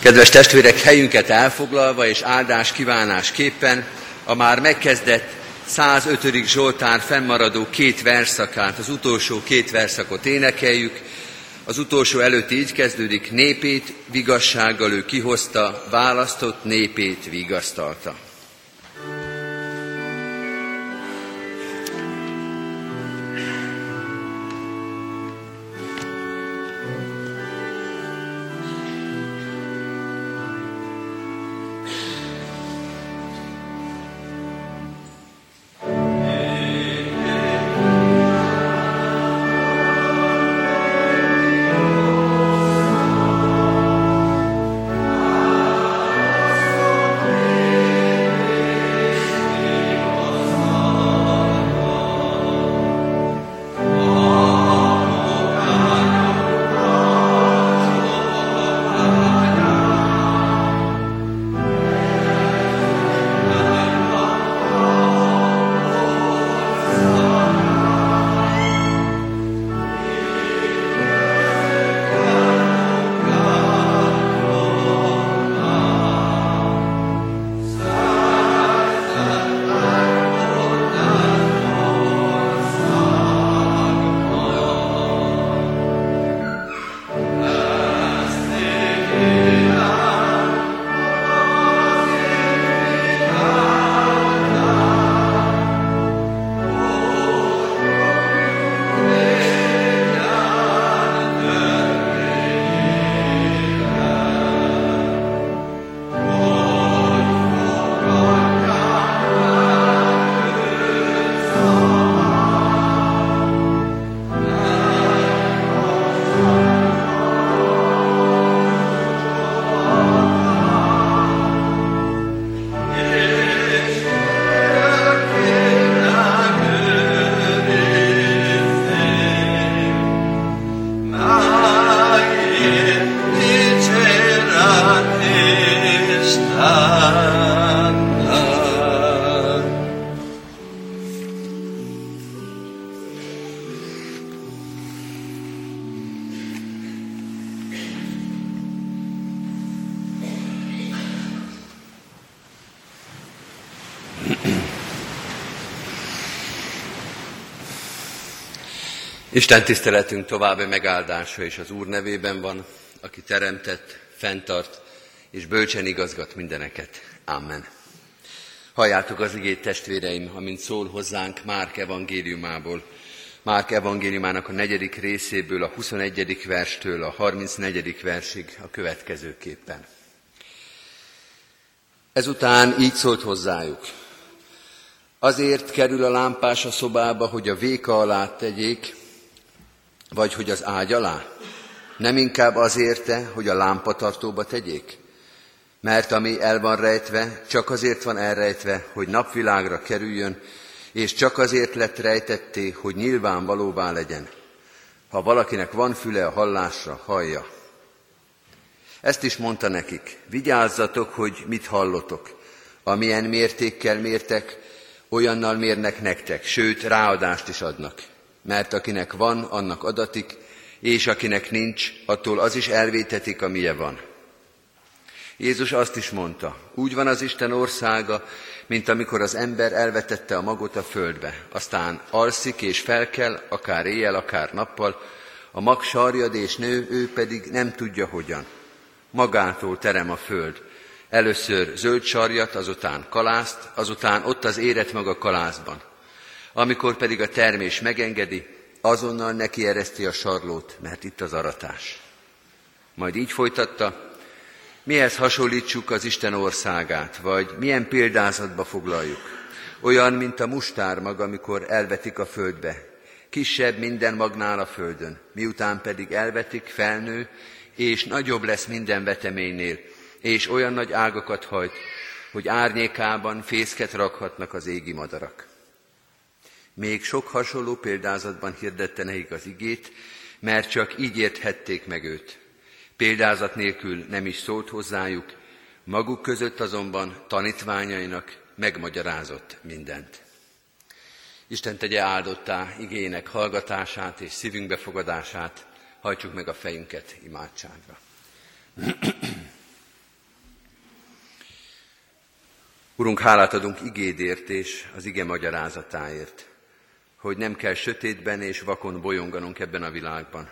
Kedves testvérek, helyünket elfoglalva és áldás kívánásképpen a már megkezdett 105. Zsoltár fennmaradó két verszakát, az utolsó két verszakot énekeljük. Az utolsó előtt így kezdődik, népét vigassággal ő kihozta, választott népét vigasztalta. Isten tiszteletünk további megáldása és az Úr nevében van, aki teremtett, fenntart és bölcsen igazgat mindeneket. Amen. Halljátok az igét testvéreim, amint szól hozzánk Márk evangéliumából. Márk evangéliumának a negyedik részéből, a 21. verstől a 34. versig a következőképpen. Ezután így szólt hozzájuk. Azért kerül a lámpás a szobába, hogy a véka alá tegyék, vagy hogy az ágy alá? Nem inkább azért, hogy a lámpatartóba tegyék? Mert ami el van rejtve, csak azért van elrejtve, hogy napvilágra kerüljön, és csak azért lett rejtetté, hogy nyilvánvalóvá legyen. Ha valakinek van füle a hallásra, hallja. Ezt is mondta nekik, vigyázzatok, hogy mit hallotok. Amilyen mértékkel mértek, olyannal mérnek nektek, sőt, ráadást is adnak mert akinek van, annak adatik, és akinek nincs, attól az is elvétetik, amilyen van. Jézus azt is mondta, úgy van az Isten országa, mint amikor az ember elvetette a magot a földbe, aztán alszik és felkel, akár éjjel, akár nappal, a mag sarjad és nő, ő pedig nem tudja hogyan. Magától terem a föld. Először zöld sarjat, azután kalászt, azután ott az éret maga kalászban. Amikor pedig a termés megengedi, azonnal neki ereszti a sarlót, mert itt az aratás. Majd így folytatta, mihez hasonlítsuk az Isten országát, vagy milyen példázatba foglaljuk. Olyan, mint a mustármag, amikor elvetik a földbe. Kisebb minden magnál a földön, miután pedig elvetik, felnő, és nagyobb lesz minden veteménynél, és olyan nagy ágakat hajt, hogy árnyékában fészket rakhatnak az égi madarak. Még sok hasonló példázatban hirdette nekik az igét, mert csak így érthették meg őt. Példázat nélkül nem is szólt hozzájuk, maguk között azonban tanítványainak megmagyarázott mindent. Isten tegye áldottá igének hallgatását és szívünk befogadását, hajtsuk meg a fejünket imádságra. Urunk, hálát adunk igédért és az ige magyarázatáért hogy nem kell sötétben és vakon bolyonganunk ebben a világban,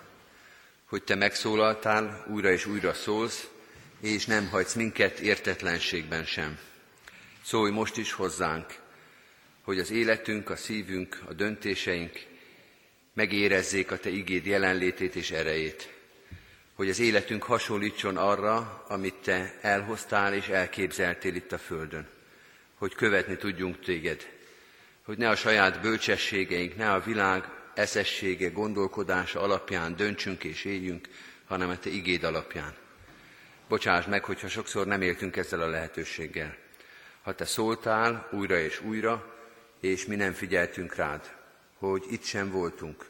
hogy Te megszólaltál, újra és újra szólsz, és nem hagysz minket értetlenségben sem. Szólj most is hozzánk, hogy az életünk, a szívünk, a döntéseink megérezzék a Te igéd jelenlétét és erejét, hogy az életünk hasonlítson arra, amit Te elhoztál és elképzeltél itt a Földön, hogy követni tudjunk Téged, hogy ne a saját bölcsességeink, ne a világ eszessége, gondolkodása alapján döntsünk és éljünk, hanem a Te igéd alapján. Bocsáss meg, hogyha sokszor nem éltünk ezzel a lehetőséggel. Ha Te szóltál újra és újra, és mi nem figyeltünk rád, hogy itt sem voltunk,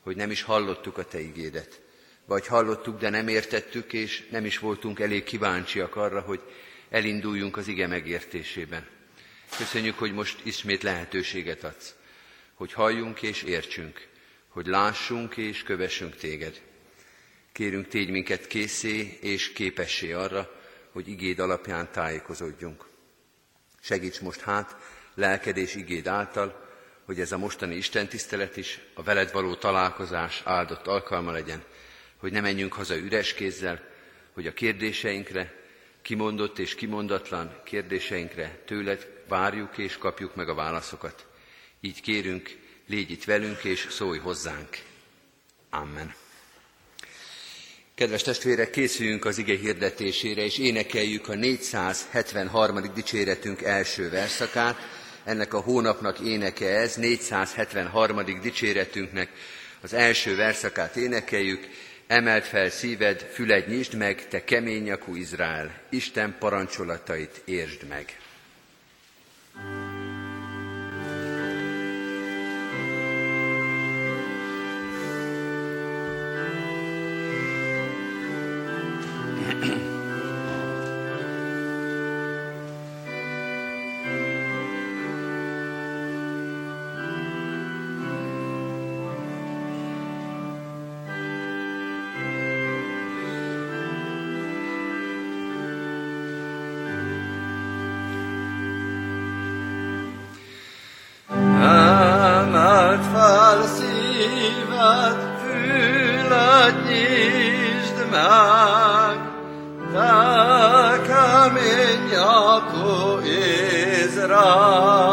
hogy nem is hallottuk a Te igédet, vagy hallottuk, de nem értettük, és nem is voltunk elég kíváncsiak arra, hogy elinduljunk az ige megértésében. Köszönjük, hogy most ismét lehetőséget adsz, hogy halljunk és értsünk, hogy lássunk és kövessünk téged. Kérünk, tégy minket készé és képessé arra, hogy igéd alapján tájékozódjunk. Segíts most hát, lelked igéd által, hogy ez a mostani Isten tisztelet is a veled való találkozás áldott alkalma legyen, hogy ne menjünk haza üres kézzel, hogy a kérdéseinkre, kimondott és kimondatlan kérdéseinkre tőled várjuk és kapjuk meg a válaszokat. Így kérünk, légy itt velünk és szólj hozzánk. Amen. Kedves testvérek, készüljünk az ige hirdetésére, és énekeljük a 473. dicséretünk első verszakát. Ennek a hónapnak éneke ez, 473. dicséretünknek az első verszakát énekeljük. Emelt fel szíved, füled nyisd meg, te kemény nyakú Izrael, Isten parancsolatait értsd meg. Yaku Israel.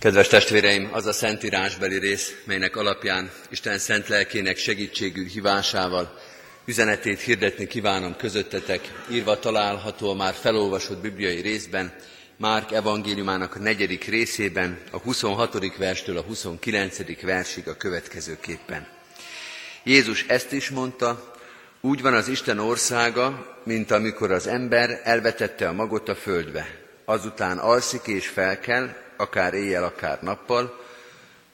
Kedves testvéreim, az a szentírásbeli rész, melynek alapján Isten szent lelkének segítségű hívásával üzenetét hirdetni kívánom közöttetek, írva található a már felolvasott bibliai részben, Márk evangéliumának a negyedik részében, a 26. verstől a 29. versig a következőképpen. Jézus ezt is mondta, úgy van az Isten országa, mint amikor az ember elvetette a magot a földbe. Azután alszik és felkel, akár éjjel, akár nappal,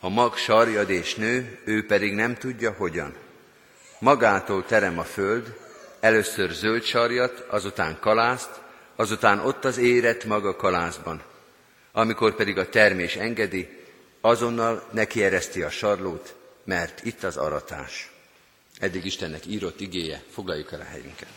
ha mag sarjad és nő, ő pedig nem tudja hogyan. Magától terem a föld, először zöld sarjat, azután kalászt, azután ott az éret maga kalászban. Amikor pedig a termés engedi, azonnal nekiereszti a sarlót, mert itt az aratás. Eddig Istennek írott igéje, foglaljuk el a helyünket.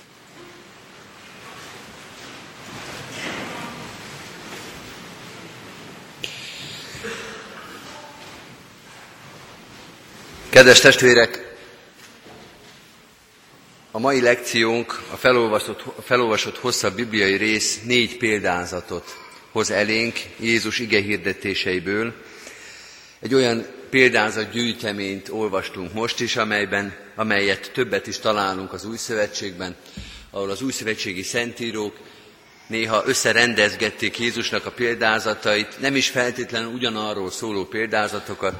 Kedves testvérek, a mai lekciónk, a felolvasott, a felolvasott hosszabb bibliai rész négy példázatot hoz elénk Jézus ige hirdetéseiből. Egy olyan példázat gyűjteményt olvastunk most is, amelyben, amelyet többet is találunk az Új Szövetségben, ahol az új szövetségi szentírók néha összerendezgették Jézusnak a példázatait, nem is feltétlenül ugyanarról szóló példázatokat,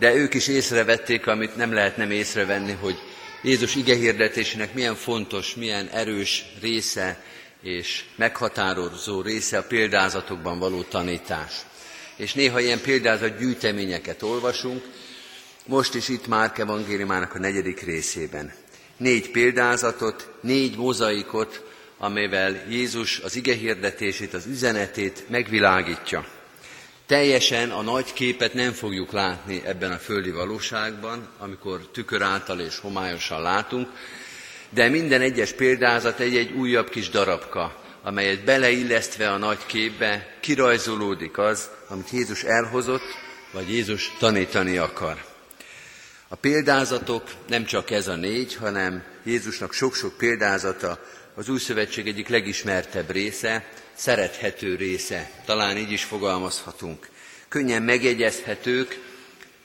de ők is észrevették, amit nem lehet nem észrevenni, hogy Jézus igehirdetésének milyen fontos, milyen erős része és meghatározó része a példázatokban való tanítás. És néha ilyen példázat gyűjteményeket olvasunk, most is itt Márk evangéliumának a negyedik részében. Négy példázatot, négy mozaikot, amivel Jézus az ige hirdetését, az üzenetét megvilágítja. Teljesen a nagy képet nem fogjuk látni ebben a földi valóságban, amikor tükör által és homályosan látunk, de minden egyes példázat egy-egy újabb kis darabka, amelyet beleillesztve a nagy képbe kirajzolódik az, amit Jézus elhozott, vagy Jézus tanítani akar. A példázatok nem csak ez a négy, hanem Jézusnak sok-sok példázata az új szövetség egyik legismertebb része, szerethető része, talán így is fogalmazhatunk. Könnyen megjegyezhetők,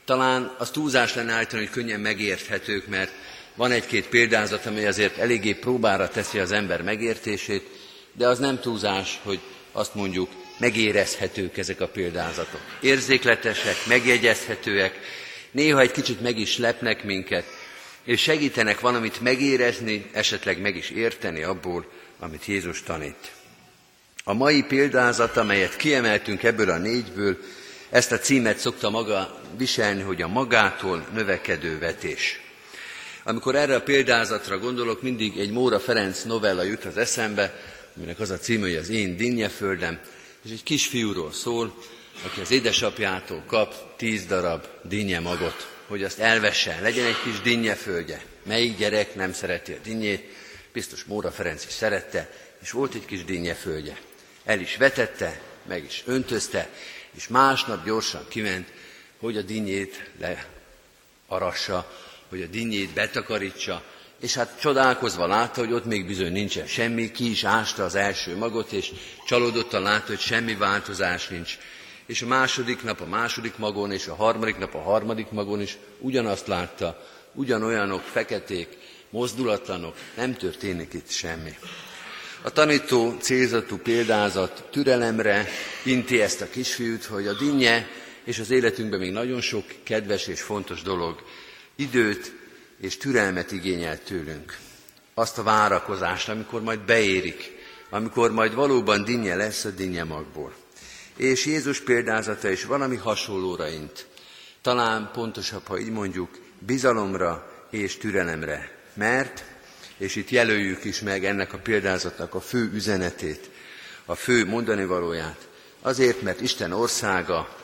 talán az túlzás lenne állítani, hogy könnyen megérthetők, mert van egy-két példázat, ami azért eléggé próbára teszi az ember megértését, de az nem túlzás, hogy azt mondjuk, megérezhetők ezek a példázatok. Érzékletesek, megjegyezhetőek, néha egy kicsit meg is lepnek minket, és segítenek valamit megérezni, esetleg meg is érteni abból, amit Jézus tanít. A mai példázat, amelyet kiemeltünk ebből a négyből, ezt a címet szokta maga viselni, hogy a magától növekedő vetés. Amikor erre a példázatra gondolok, mindig egy Móra Ferenc novella jut az eszembe, aminek az a címe, hogy az én dinnyeföldem, és egy kisfiúról szól, aki az édesapjától kap tíz darab dinnye magot, hogy azt elvesse, legyen egy kis dinnyeföldje. Melyik gyerek nem szereti a dinnyét? Biztos Móra Ferenc is szerette, és volt egy kis dinnyeföldje. El is vetette, meg is öntözte, és másnap gyorsan kiment, hogy a dinnyét learassa, hogy a dinnyét betakarítsa, és hát csodálkozva látta, hogy ott még bizony nincsen semmi, ki is ásta az első magot, és csalódottan látta, hogy semmi változás nincs. És a második nap a második magon, és a harmadik nap a harmadik magon is ugyanazt látta, ugyanolyanok, feketék, mozdulatlanok, nem történik itt semmi. A tanító célzatú példázat türelemre inti ezt a kisfiút, hogy a dinnye és az életünkben még nagyon sok kedves és fontos dolog időt és türelmet igényel tőlünk. Azt a várakozást, amikor majd beérik, amikor majd valóban dinnye lesz a dinnye magból. És Jézus példázata is valami hasonlóra int. Talán pontosabb, ha így mondjuk, bizalomra és türelemre. Mert, és itt jelöljük is meg ennek a példázatnak a fő üzenetét, a fő mondani valóját, azért, mert Isten országa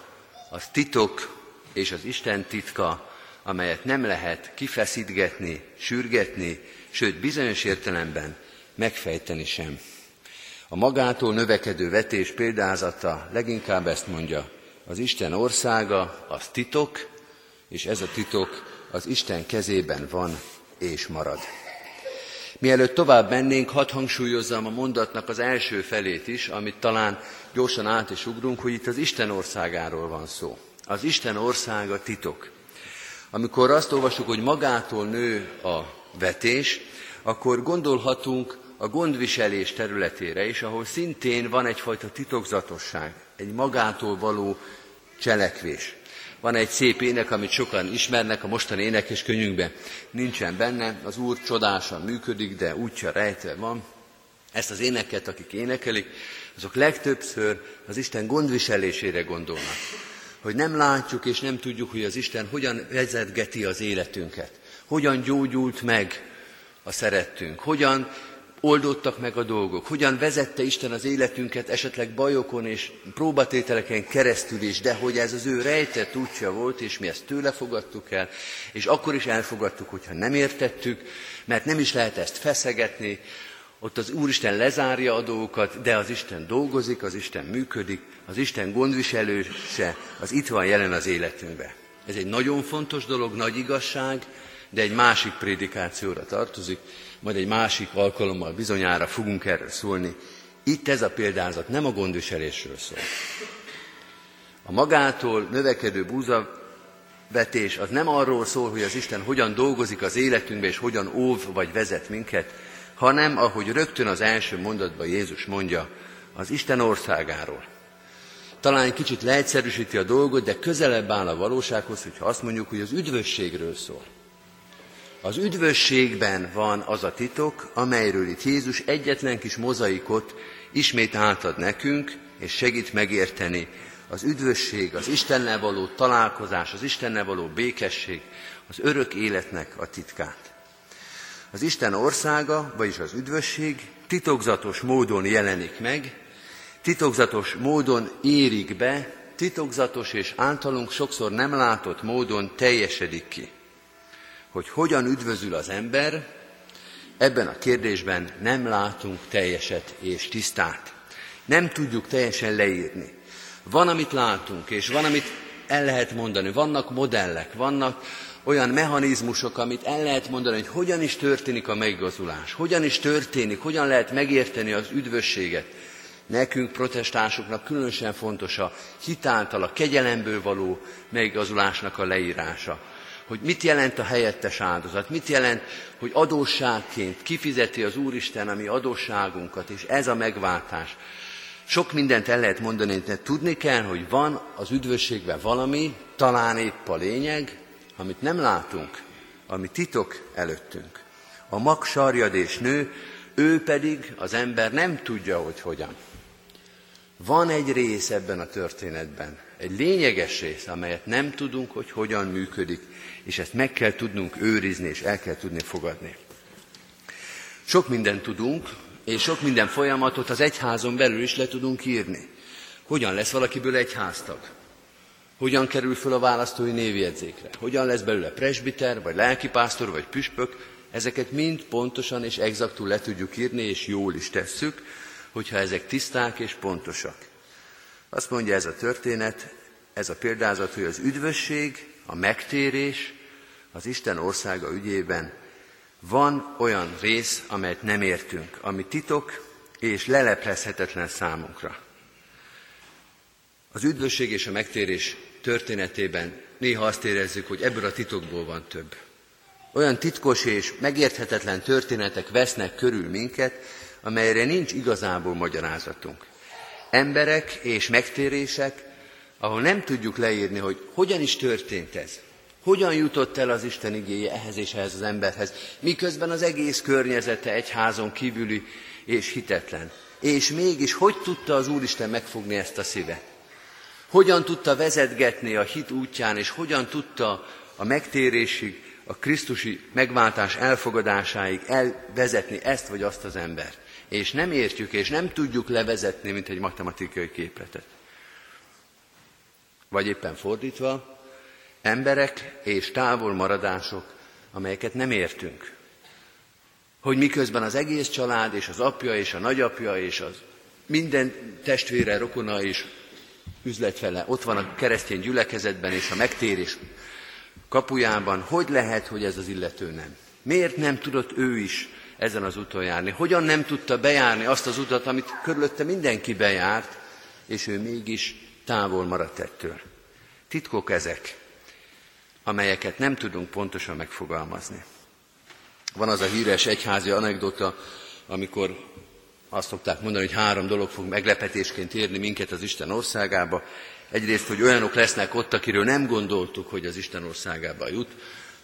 az titok, és az Isten titka amelyet nem lehet kifeszítgetni, sürgetni, sőt bizonyos értelemben megfejteni sem. A magától növekedő vetés példázata leginkább ezt mondja, az Isten országa az titok, és ez a titok az Isten kezében van és marad. Mielőtt tovább mennénk, hadd hangsúlyozzam a mondatnak az első felét is, amit talán gyorsan át is ugrunk, hogy itt az Isten országáról van szó. Az Isten országa titok. Amikor azt olvasjuk, hogy magától nő a vetés, akkor gondolhatunk a gondviselés területére is, ahol szintén van egyfajta titokzatosság, egy magától való cselekvés. Van egy szép ének, amit sokan ismernek, a mostani énekes könyvünkben nincsen benne, az Úr csodásan működik, de útja rejtve van. Ezt az éneket, akik énekelik, azok legtöbbször az Isten gondviselésére gondolnak. Hogy nem látjuk és nem tudjuk, hogy az Isten hogyan vezetgeti az életünket, hogyan gyógyult meg a szerettünk, hogyan oldottak meg a dolgok, hogyan vezette Isten az életünket esetleg bajokon és próbatételeken keresztül is, de hogy ez az ő rejtett útja volt, és mi ezt tőle fogadtuk el, és akkor is elfogadtuk, hogyha nem értettük, mert nem is lehet ezt feszegetni, ott az Úristen lezárja a dolgokat, de az Isten dolgozik, az Isten működik, az Isten gondviselőse, az itt van jelen az életünkben. Ez egy nagyon fontos dolog, nagy igazság, de egy másik prédikációra tartozik, majd egy másik alkalommal bizonyára fogunk erről szólni. Itt ez a példázat nem a gondviselésről szól. A magától növekedő búzavetés az nem arról szól, hogy az Isten hogyan dolgozik az életünkbe, és hogyan óv vagy vezet minket, hanem, ahogy rögtön az első mondatban Jézus mondja, az Isten országáról. Talán kicsit leegyszerűsíti a dolgot, de közelebb áll a valósághoz, hogyha azt mondjuk, hogy az üdvösségről szól. Az üdvösségben van az a titok, amelyről itt Jézus egyetlen kis mozaikot ismét átad nekünk, és segít megérteni az üdvösség, az Istennel való találkozás, az Istennel való békesség, az örök életnek a titkát. Az Isten országa, vagyis az üdvösség titokzatos módon jelenik meg, titokzatos módon érik be, titokzatos és általunk sokszor nem látott módon teljesedik ki. Hogy hogyan üdvözül az ember, ebben a kérdésben nem látunk teljeset és tisztát. Nem tudjuk teljesen leírni. Van, amit látunk, és van, amit el lehet mondani. Vannak modellek, vannak olyan mechanizmusok, amit el lehet mondani, hogy hogyan is történik a megigazulás, hogyan is történik, hogyan lehet megérteni az üdvösséget. Nekünk, protestánsoknak különösen fontos a hitáltal, a kegyelemből való megigazulásnak a leírása. Hogy mit jelent a helyettes áldozat, mit jelent, hogy adósságként kifizeti az Úristen a mi adósságunkat, és ez a megváltás. Sok mindent el lehet mondani, de tudni kell, hogy van az üdvösségben valami, talán épp a lényeg, amit nem látunk, ami titok előttünk. A mag sarjadés nő, ő pedig, az ember nem tudja, hogy hogyan. Van egy rész ebben a történetben, egy lényeges rész, amelyet nem tudunk, hogy hogyan működik, és ezt meg kell tudnunk őrizni, és el kell tudni fogadni. Sok mindent tudunk, és sok minden folyamatot az egyházon belül is le tudunk írni. Hogyan lesz valakiből egyháztag? Hogyan kerül föl a választói névjegyzékre? Hogyan lesz belőle presbiter, vagy lelkipásztor, vagy püspök? Ezeket mind pontosan és exaktul le tudjuk írni, és jól is tesszük, hogyha ezek tiszták és pontosak. Azt mondja ez a történet, ez a példázat, hogy az üdvösség, a megtérés az Isten országa ügyében van olyan rész, amelyet nem értünk, ami titok és leleplezhetetlen számunkra. Az üdvösség és a megtérés történetében néha azt érezzük, hogy ebből a titokból van több. Olyan titkos és megérthetetlen történetek vesznek körül minket, amelyre nincs igazából magyarázatunk. Emberek és megtérések, ahol nem tudjuk leírni, hogy hogyan is történt ez. Hogyan jutott el az Isten igéje ehhez és ehhez az emberhez, miközben az egész környezete egy házon kívüli és hitetlen. És mégis hogy tudta az Úristen megfogni ezt a szívet? Hogyan tudta vezetgetni a hit útján, és hogyan tudta a megtérésig, a Krisztusi megváltás elfogadásáig elvezetni ezt vagy azt az embert. És nem értjük, és nem tudjuk levezetni, mint egy matematikai képletet. Vagy éppen fordítva, emberek és távol maradások, amelyeket nem értünk. Hogy miközben az egész család, és az apja, és a nagyapja, és az minden testvére, rokona és üzletfele ott van a keresztény gyülekezetben és a megtérés kapujában, hogy lehet, hogy ez az illető nem? Miért nem tudott ő is ezen az úton járni? Hogyan nem tudta bejárni azt az utat, amit körülötte mindenki bejárt, és ő mégis távol maradt ettől? Titkok ezek, amelyeket nem tudunk pontosan megfogalmazni. Van az a híres egyházi anekdota, amikor azt szokták mondani, hogy három dolog fog meglepetésként érni minket az Isten országába. Egyrészt, hogy olyanok lesznek ott, akiről nem gondoltuk, hogy az Isten országába jut.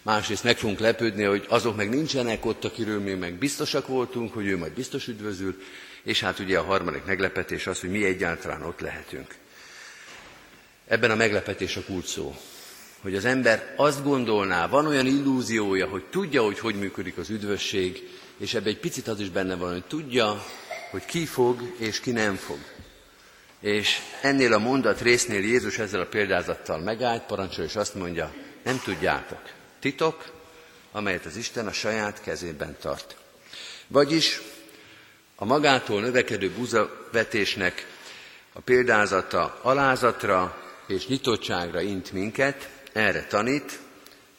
Másrészt meg fogunk lepődni, hogy azok meg nincsenek ott, akiről mi meg biztosak voltunk, hogy ő majd biztos üdvözül. És hát ugye a harmadik meglepetés az, hogy mi egyáltalán ott lehetünk. Ebben a meglepetés a kult szó. Hogy az ember azt gondolná, van olyan illúziója, hogy tudja, hogy hogy működik az üdvösség, és ebben egy picit az is benne van, hogy tudja, hogy ki fog és ki nem fog. És ennél a mondat résznél Jézus ezzel a példázattal megállt, parancsol, és azt mondja, nem tudjátok. Titok, amelyet az Isten a saját kezében tart. Vagyis a magától növekedő buzavetésnek a példázata alázatra és nyitottságra int minket, erre tanít,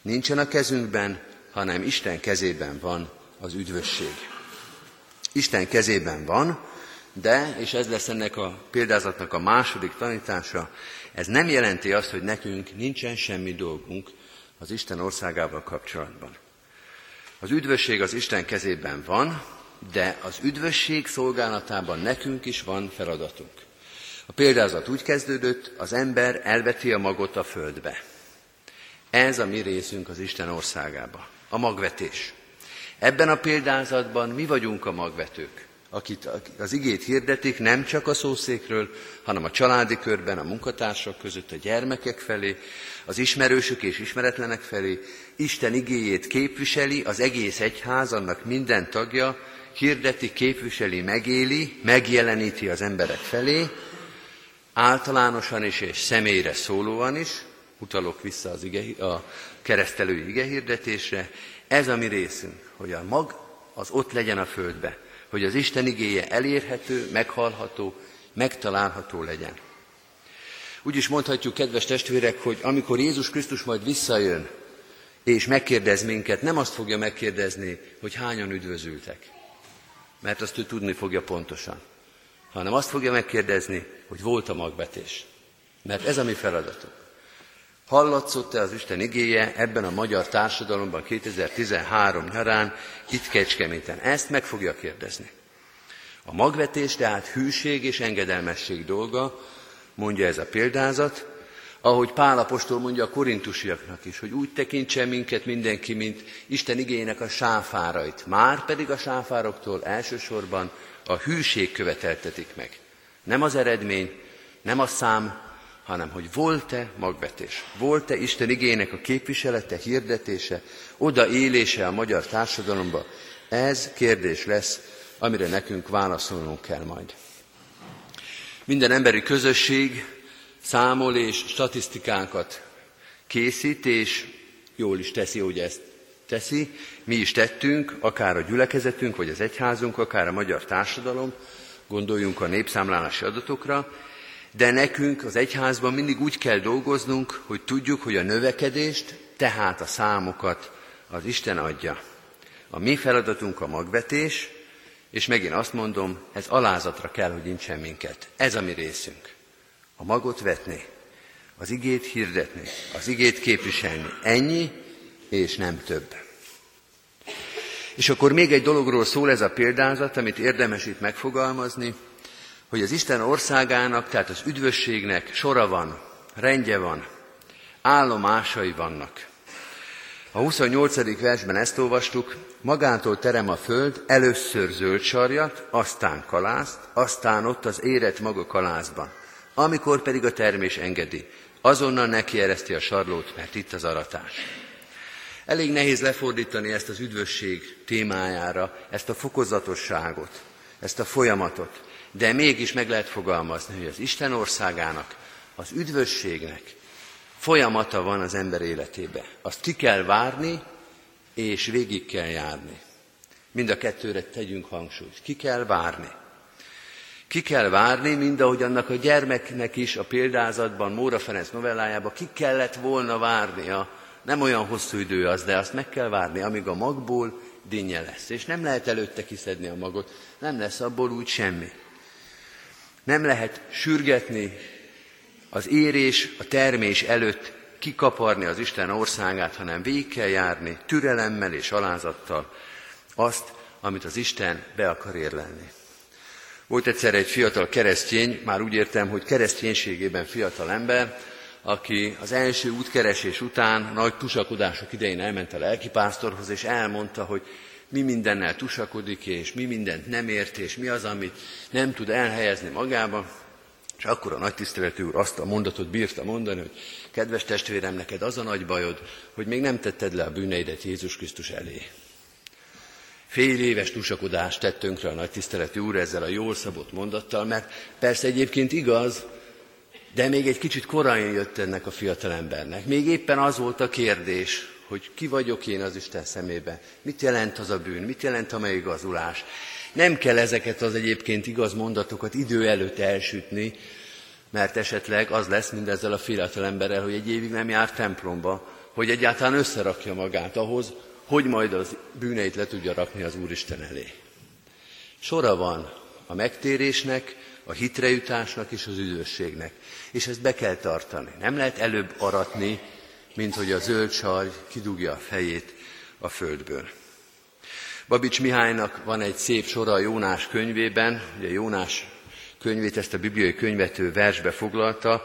nincsen a kezünkben, hanem Isten kezében van az üdvösség. Isten kezében van, de, és ez lesz ennek a példázatnak a második tanítása, ez nem jelenti azt, hogy nekünk nincsen semmi dolgunk az Isten országával kapcsolatban. Az üdvösség az Isten kezében van, de az üdvösség szolgálatában nekünk is van feladatunk. A példázat úgy kezdődött, az ember elveti a magot a földbe. Ez a mi részünk az Isten országába. a magvetés. Ebben a példázatban mi vagyunk a magvetők, akit az igét hirdetik nem csak a szószékről, hanem a családi körben, a munkatársak között, a gyermekek felé, az ismerősök és ismeretlenek felé, Isten igéjét képviseli, az egész egyház, annak minden tagja, hirdeti, képviseli, megéli, megjeleníti az emberek felé, általánosan is és személyre szólóan is, utalok vissza az ige, a keresztelői igehirdetésre, ez a mi részünk, hogy a mag az ott legyen a földbe, hogy az Isten igéje elérhető, meghallható, megtalálható legyen. Úgy is mondhatjuk, kedves testvérek, hogy amikor Jézus Krisztus majd visszajön, és megkérdez minket, nem azt fogja megkérdezni, hogy hányan üdvözültek, mert azt ő tudni fogja pontosan, hanem azt fogja megkérdezni, hogy volt a magvetés. Mert ez a mi feladatunk. Hallatszott-e az Isten igéje ebben a magyar társadalomban 2013 nyarán, itt Kecskeméten? Ezt meg fogja kérdezni. A magvetés tehát hűség és engedelmesség dolga, mondja ez a példázat, ahogy Pál apostol mondja a korintusiaknak is, hogy úgy tekintse minket mindenki, mint Isten igények a sáfárait. Már pedig a sáfároktól elsősorban a hűség követeltetik meg. Nem az eredmény, nem a szám, hanem hogy volt-e magvetés, volt-e Isten igének a képviselete, hirdetése, oda élése a magyar társadalomba, ez kérdés lesz, amire nekünk válaszolnunk kell majd. Minden emberi közösség számol és statisztikákat készít, és jól is teszi, hogy ezt teszi. Mi is tettünk, akár a gyülekezetünk, vagy az egyházunk, akár a magyar társadalom, gondoljunk a népszámlálási adatokra, de nekünk az egyházban mindig úgy kell dolgoznunk, hogy tudjuk, hogy a növekedést, tehát a számokat az Isten adja. A mi feladatunk a magvetés, és megint azt mondom, ez alázatra kell, hogy nincsen minket. Ez a mi részünk. A magot vetni, az igét hirdetni, az igét képviselni. Ennyi, és nem több. És akkor még egy dologról szól ez a példázat, amit érdemes itt megfogalmazni, hogy az Isten országának, tehát az üdvösségnek sora van, rendje van, állomásai vannak. A 28. versben ezt olvastuk, magától terem a föld először zöld sarjat, aztán kalászt, aztán ott az érett maga kalászban. Amikor pedig a termés engedi, azonnal neki ereszti a sarlót, mert itt az aratás. Elég nehéz lefordítani ezt az üdvösség témájára, ezt a fokozatosságot, ezt a folyamatot, de mégis meg lehet fogalmazni, hogy az Isten országának, az üdvösségnek folyamata van az ember életébe. Azt ki kell várni, és végig kell járni. Mind a kettőre tegyünk hangsúlyt. Ki kell várni. Ki kell várni, mind ahogy annak a gyermeknek is a példázatban, Móra Ferenc novellájában, ki kellett volna várnia. Nem olyan hosszú idő az, de azt meg kell várni, amíg a magból dinnye lesz. És nem lehet előtte kiszedni a magot, nem lesz abból úgy semmi. Nem lehet sürgetni az érés, a termés előtt kikaparni az Isten országát, hanem végig kell járni türelemmel és alázattal azt, amit az Isten be akar érlelni. Volt egyszer egy fiatal keresztény, már úgy értem, hogy kereszténységében fiatal ember, aki az első útkeresés után nagy tusakodások idején elment a lelkipásztorhoz, és elmondta, hogy mi mindennel tusakodik, és mi mindent nem ért, és mi az, amit nem tud elhelyezni magába. És akkor a nagy tiszteletű úr azt a mondatot bírta mondani, hogy kedves testvérem, neked az a nagy bajod, hogy még nem tetted le a bűneidet Jézus Krisztus elé. Fél éves tusakodást tett tönkre a nagy tiszteletű úr ezzel a jól szabott mondattal, mert persze egyébként igaz, de még egy kicsit korán jött ennek a fiatalembernek. Még éppen az volt a kérdés, hogy ki vagyok én az Isten szemébe, mit jelent az a bűn, mit jelent a megigazulás. Nem kell ezeket az egyébként igaz mondatokat idő előtt elsütni, mert esetleg az lesz mindezzel a fiatal emberrel, hogy egy évig nem jár templomba, hogy egyáltalán összerakja magát ahhoz, hogy majd az bűneit le tudja rakni az Úristen elé. Sora van a megtérésnek, a hitrejutásnak és az üdvösségnek. És ezt be kell tartani. Nem lehet előbb aratni, mint hogy a zöld sarj kidugja a fejét a földből. Babics Mihálynak van egy szép sora a Jónás könyvében, ugye Jónás könyvét, ezt a bibliai könyvet ő versbe foglalta,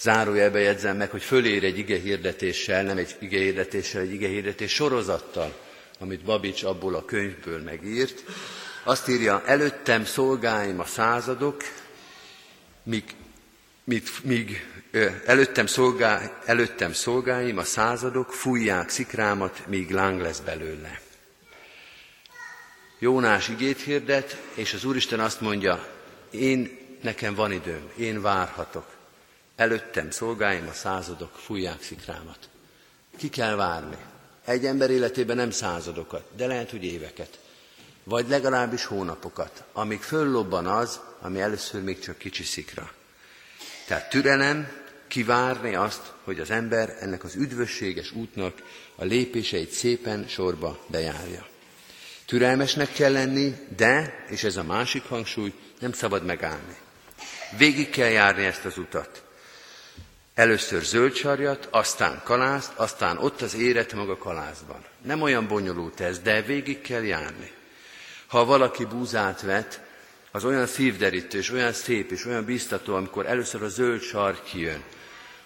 zárójelbe jegyzem meg, hogy fölér egy ige hirdetéssel, nem egy ige hirdetéssel, egy ige hirdetés sorozattal, amit Babics abból a könyvből megírt. Azt írja, előttem szolgáim a századok, míg, míg, míg előttem, szolgá, előttem szolgáim a századok, fújják szikrámat, míg láng lesz belőle. Jónás igét hirdet, és az Úristen azt mondja, én, nekem van időm, én várhatok. Előttem szolgáim a századok, fújják szikrámat. Ki kell várni? Egy ember életében nem századokat, de lehet, hogy éveket. Vagy legalábbis hónapokat, amíg föllobban az, ami először még csak kicsi szikra. Tehát türelem, kivárni azt, hogy az ember ennek az üdvösséges útnak a lépéseit szépen sorba bejárja. Türelmesnek kell lenni, de, és ez a másik hangsúly, nem szabad megállni. Végig kell járni ezt az utat. Először zöld aztán kalászt, aztán ott az éret maga kalászban. Nem olyan bonyolult ez, de végig kell járni. Ha valaki búzát vet, az olyan szívderítő, és olyan szép, és olyan biztató, amikor először a zöld sar kijön.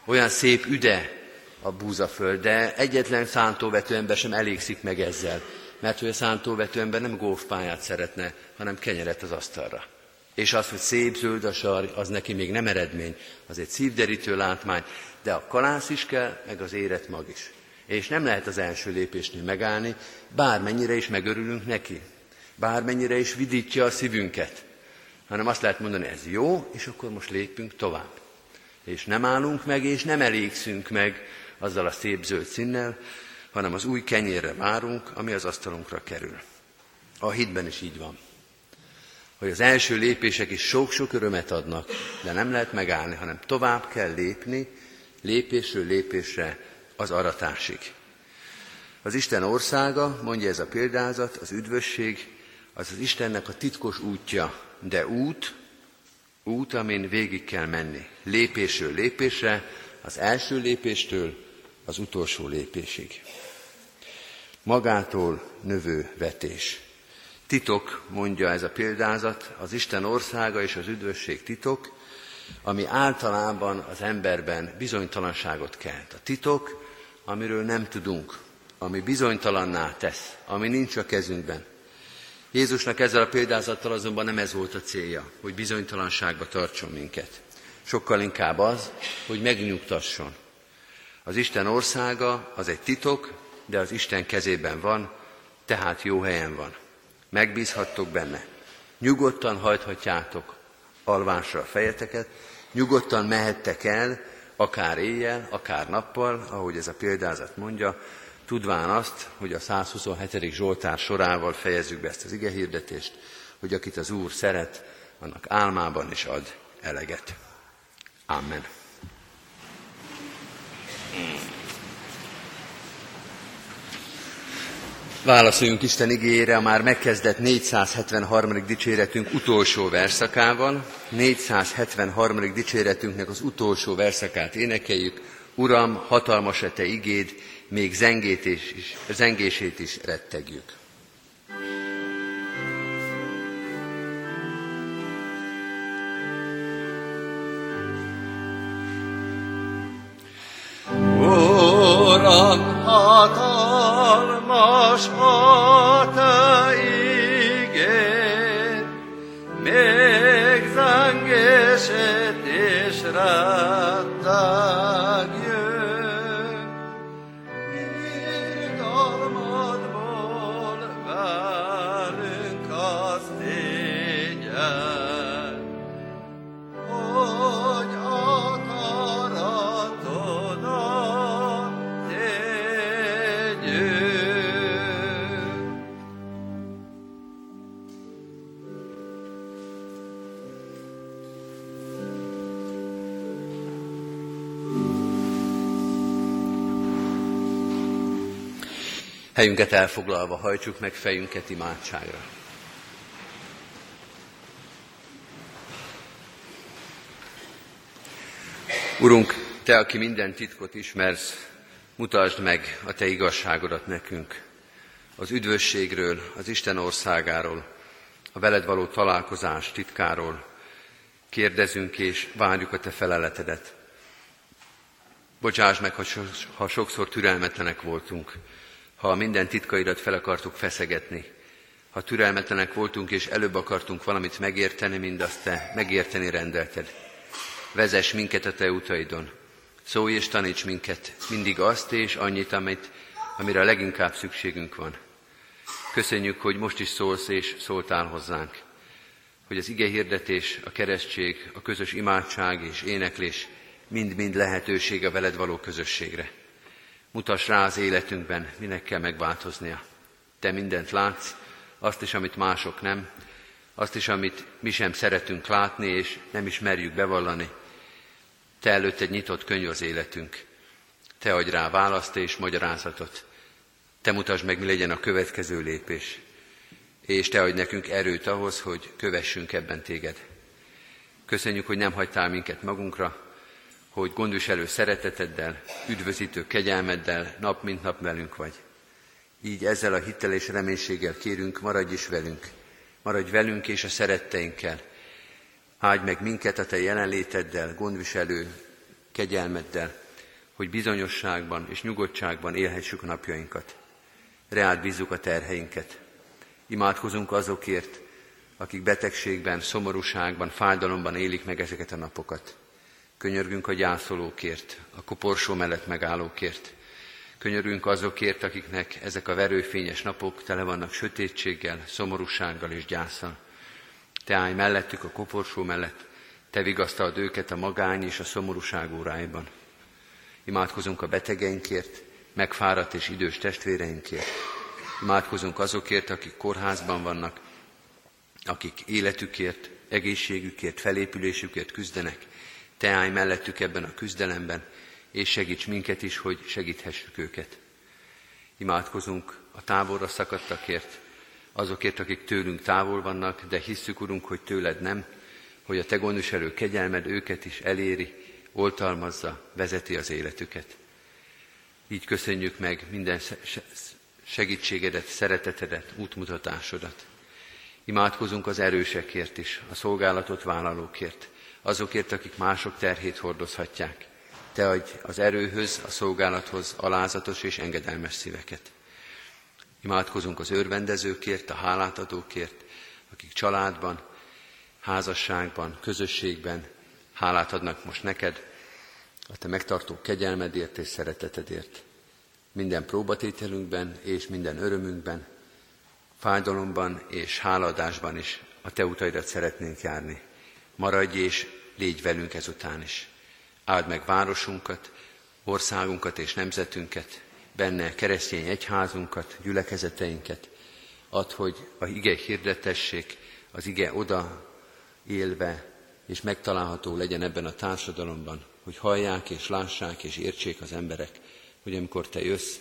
Olyan szép üde a búzaföld, de egyetlen szántóvető ember sem elégszik meg ezzel, mert hogy a szántóvető ember nem golfpályát szeretne, hanem kenyeret az asztalra. És az, hogy szép zöld a sar, az neki még nem eredmény, az egy szívderítő látmány, de a kalász is kell, meg az éret mag is. És nem lehet az első lépésnél megállni, bármennyire is megörülünk neki, bármennyire is vidítja a szívünket, hanem azt lehet mondani, ez jó, és akkor most lépünk tovább. És nem állunk meg, és nem elégszünk meg azzal a szép zöld színnel, hanem az új kenyérre várunk, ami az asztalunkra kerül. A hitben is így van hogy az első lépések is sok-sok örömet adnak, de nem lehet megállni, hanem tovább kell lépni, lépésről lépésre az aratásig. Az Isten országa, mondja ez a példázat, az üdvösség, az az Istennek a titkos útja, de út, út, amin végig kell menni. Lépésről lépésre, az első lépéstől az utolsó lépésig. Magától növő vetés. Titok, mondja ez a példázat, az Isten országa és az üdvösség titok, ami általában az emberben bizonytalanságot kelt. A titok, amiről nem tudunk, ami bizonytalanná tesz, ami nincs a kezünkben. Jézusnak ezzel a példázattal azonban nem ez volt a célja, hogy bizonytalanságba tartson minket. Sokkal inkább az, hogy megnyugtasson. Az Isten országa az egy titok, de az Isten kezében van, tehát jó helyen van. Megbízhattok benne. Nyugodtan hajthatjátok alvásra a fejeteket, nyugodtan mehettek el, akár éjjel, akár nappal, ahogy ez a példázat mondja, tudván azt, hogy a 127. Zsoltár sorával fejezzük be ezt az igehirdetést, hogy akit az Úr szeret, annak álmában is ad eleget. Amen. Válaszoljunk Isten igényére a már megkezdett 473. dicséretünk utolsó verszakával. 473. dicséretünknek az utolsó verszakát énekeljük. Uram, hatalmas-e te igéd, még zengét is, zengését is rettegjük. Uram, hatalmas a te igéd, még zengését Helyünket elfoglalva hajtsuk meg fejünket imádságra. Urunk, Te, aki minden titkot ismersz, mutasd meg a Te igazságodat nekünk. Az üdvösségről, az Isten országáról, a veled való találkozás titkáról kérdezünk és várjuk a Te feleletedet. Bocsáss meg, ha sokszor türelmetlenek voltunk, ha minden titkaidat fel akartuk feszegetni, ha türelmetlenek voltunk és előbb akartunk valamit megérteni, mint azt te megérteni rendelted. Vezess minket a te utaidon. Szólj és taníts minket mindig azt és annyit, amit, amire a leginkább szükségünk van. Köszönjük, hogy most is szólsz és szóltál hozzánk. Hogy az ige hirdetés, a keresztség, a közös imádság és éneklés mind-mind lehetőség a veled való közösségre. Mutass rá az életünkben, minek kell megváltoznia. Te mindent látsz, azt is, amit mások nem, azt is, amit mi sem szeretünk látni, és nem is merjük bevallani. Te előtt egy nyitott könyv az életünk. Te adj rá választ és magyarázatot. Te mutasd meg, mi legyen a következő lépés. És Te adj nekünk erőt ahhoz, hogy kövessünk ebben Téged. Köszönjük, hogy nem hagytál minket magunkra, hogy gondviselő szereteteddel, üdvözítő kegyelmeddel nap mint nap velünk vagy. Így ezzel a hittel és reménységgel kérünk, maradj is velünk. Maradj velünk és a szeretteinkkel. Áldj meg minket a Te jelenléteddel, gondviselő kegyelmeddel, hogy bizonyosságban és nyugodtságban élhessük napjainkat. Reád bízzuk a terheinket. Imádkozunk azokért, akik betegségben, szomorúságban, fájdalomban élik meg ezeket a napokat. Könyörgünk a gyászolókért, a koporsó mellett megállókért. Könyörgünk azokért, akiknek ezek a verőfényes napok tele vannak sötétséggel, szomorúsággal és gyászsal. Te állj mellettük a koporsó mellett, te vigasztald őket a magány és a szomorúság óráiban. Imádkozunk a betegeinkért, megfáradt és idős testvéreinkért. Imádkozunk azokért, akik kórházban vannak, akik életükért, egészségükért, felépülésükért küzdenek. Te állj mellettük ebben a küzdelemben, és segíts minket is, hogy segíthessük őket. Imádkozunk a távolra szakadtakért, azokért, akik tőlünk távol vannak, de hisszük, Urunk, hogy tőled nem, hogy a Te gondviselő kegyelmed őket is eléri, oltalmazza, vezeti az életüket. Így köszönjük meg minden segítségedet, szeretetedet, útmutatásodat. Imádkozunk az erősekért is, a szolgálatot vállalókért, azokért, akik mások terhét hordozhatják. Te adj az erőhöz, a szolgálathoz alázatos és engedelmes szíveket. Imádkozunk az örvendezőkért, a hálátadókért, akik családban, házasságban, közösségben hálát adnak most neked, a te megtartó kegyelmedért és szeretetedért. Minden próbatételünkben és minden örömünkben, fájdalomban és háladásban is a te utaidat szeretnénk járni. Maradj és légy velünk ezután is. Áld meg városunkat, országunkat és nemzetünket, benne keresztény egyházunkat, gyülekezeteinket. Add, hogy a ige hirdetessék, az ige oda élve és megtalálható legyen ebben a társadalomban, hogy hallják és lássák és értsék az emberek, hogy amikor te jössz,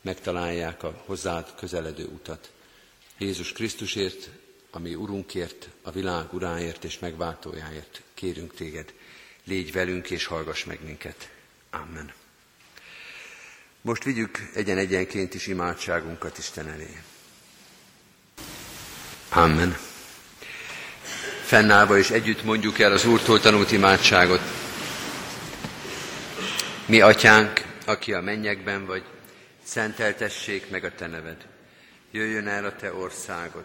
megtalálják a hozzád közeledő utat. Jézus Krisztusért, ami Urunkért, a világ uráért és megváltójáért kérünk téged. Légy velünk és hallgass meg minket. Amen. Most vigyük egyen-egyenként is imádságunkat Isten elé. Amen. Fennállva és együtt mondjuk el az Úrtól tanult imádságot. Mi, Atyánk, aki a mennyekben vagy, szenteltessék meg a Te neved. Jöjjön el a Te országod.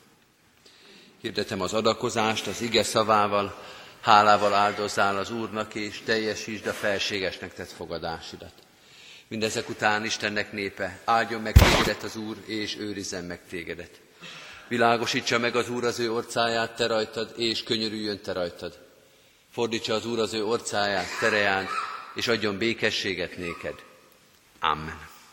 Hirdetem az adakozást az ige szavával, hálával áldozzál az Úrnak, és teljesítsd a felségesnek tett fogadásidat. Mindezek után Istennek népe, áldjon meg tégedet az Úr, és őrizzen meg tégedet. Világosítsa meg az Úr az ő orcáját te rajtad, és könyörüljön te rajtad. Fordítsa az Úr az ő orcáját, terejánt, és adjon békességet néked. Amen.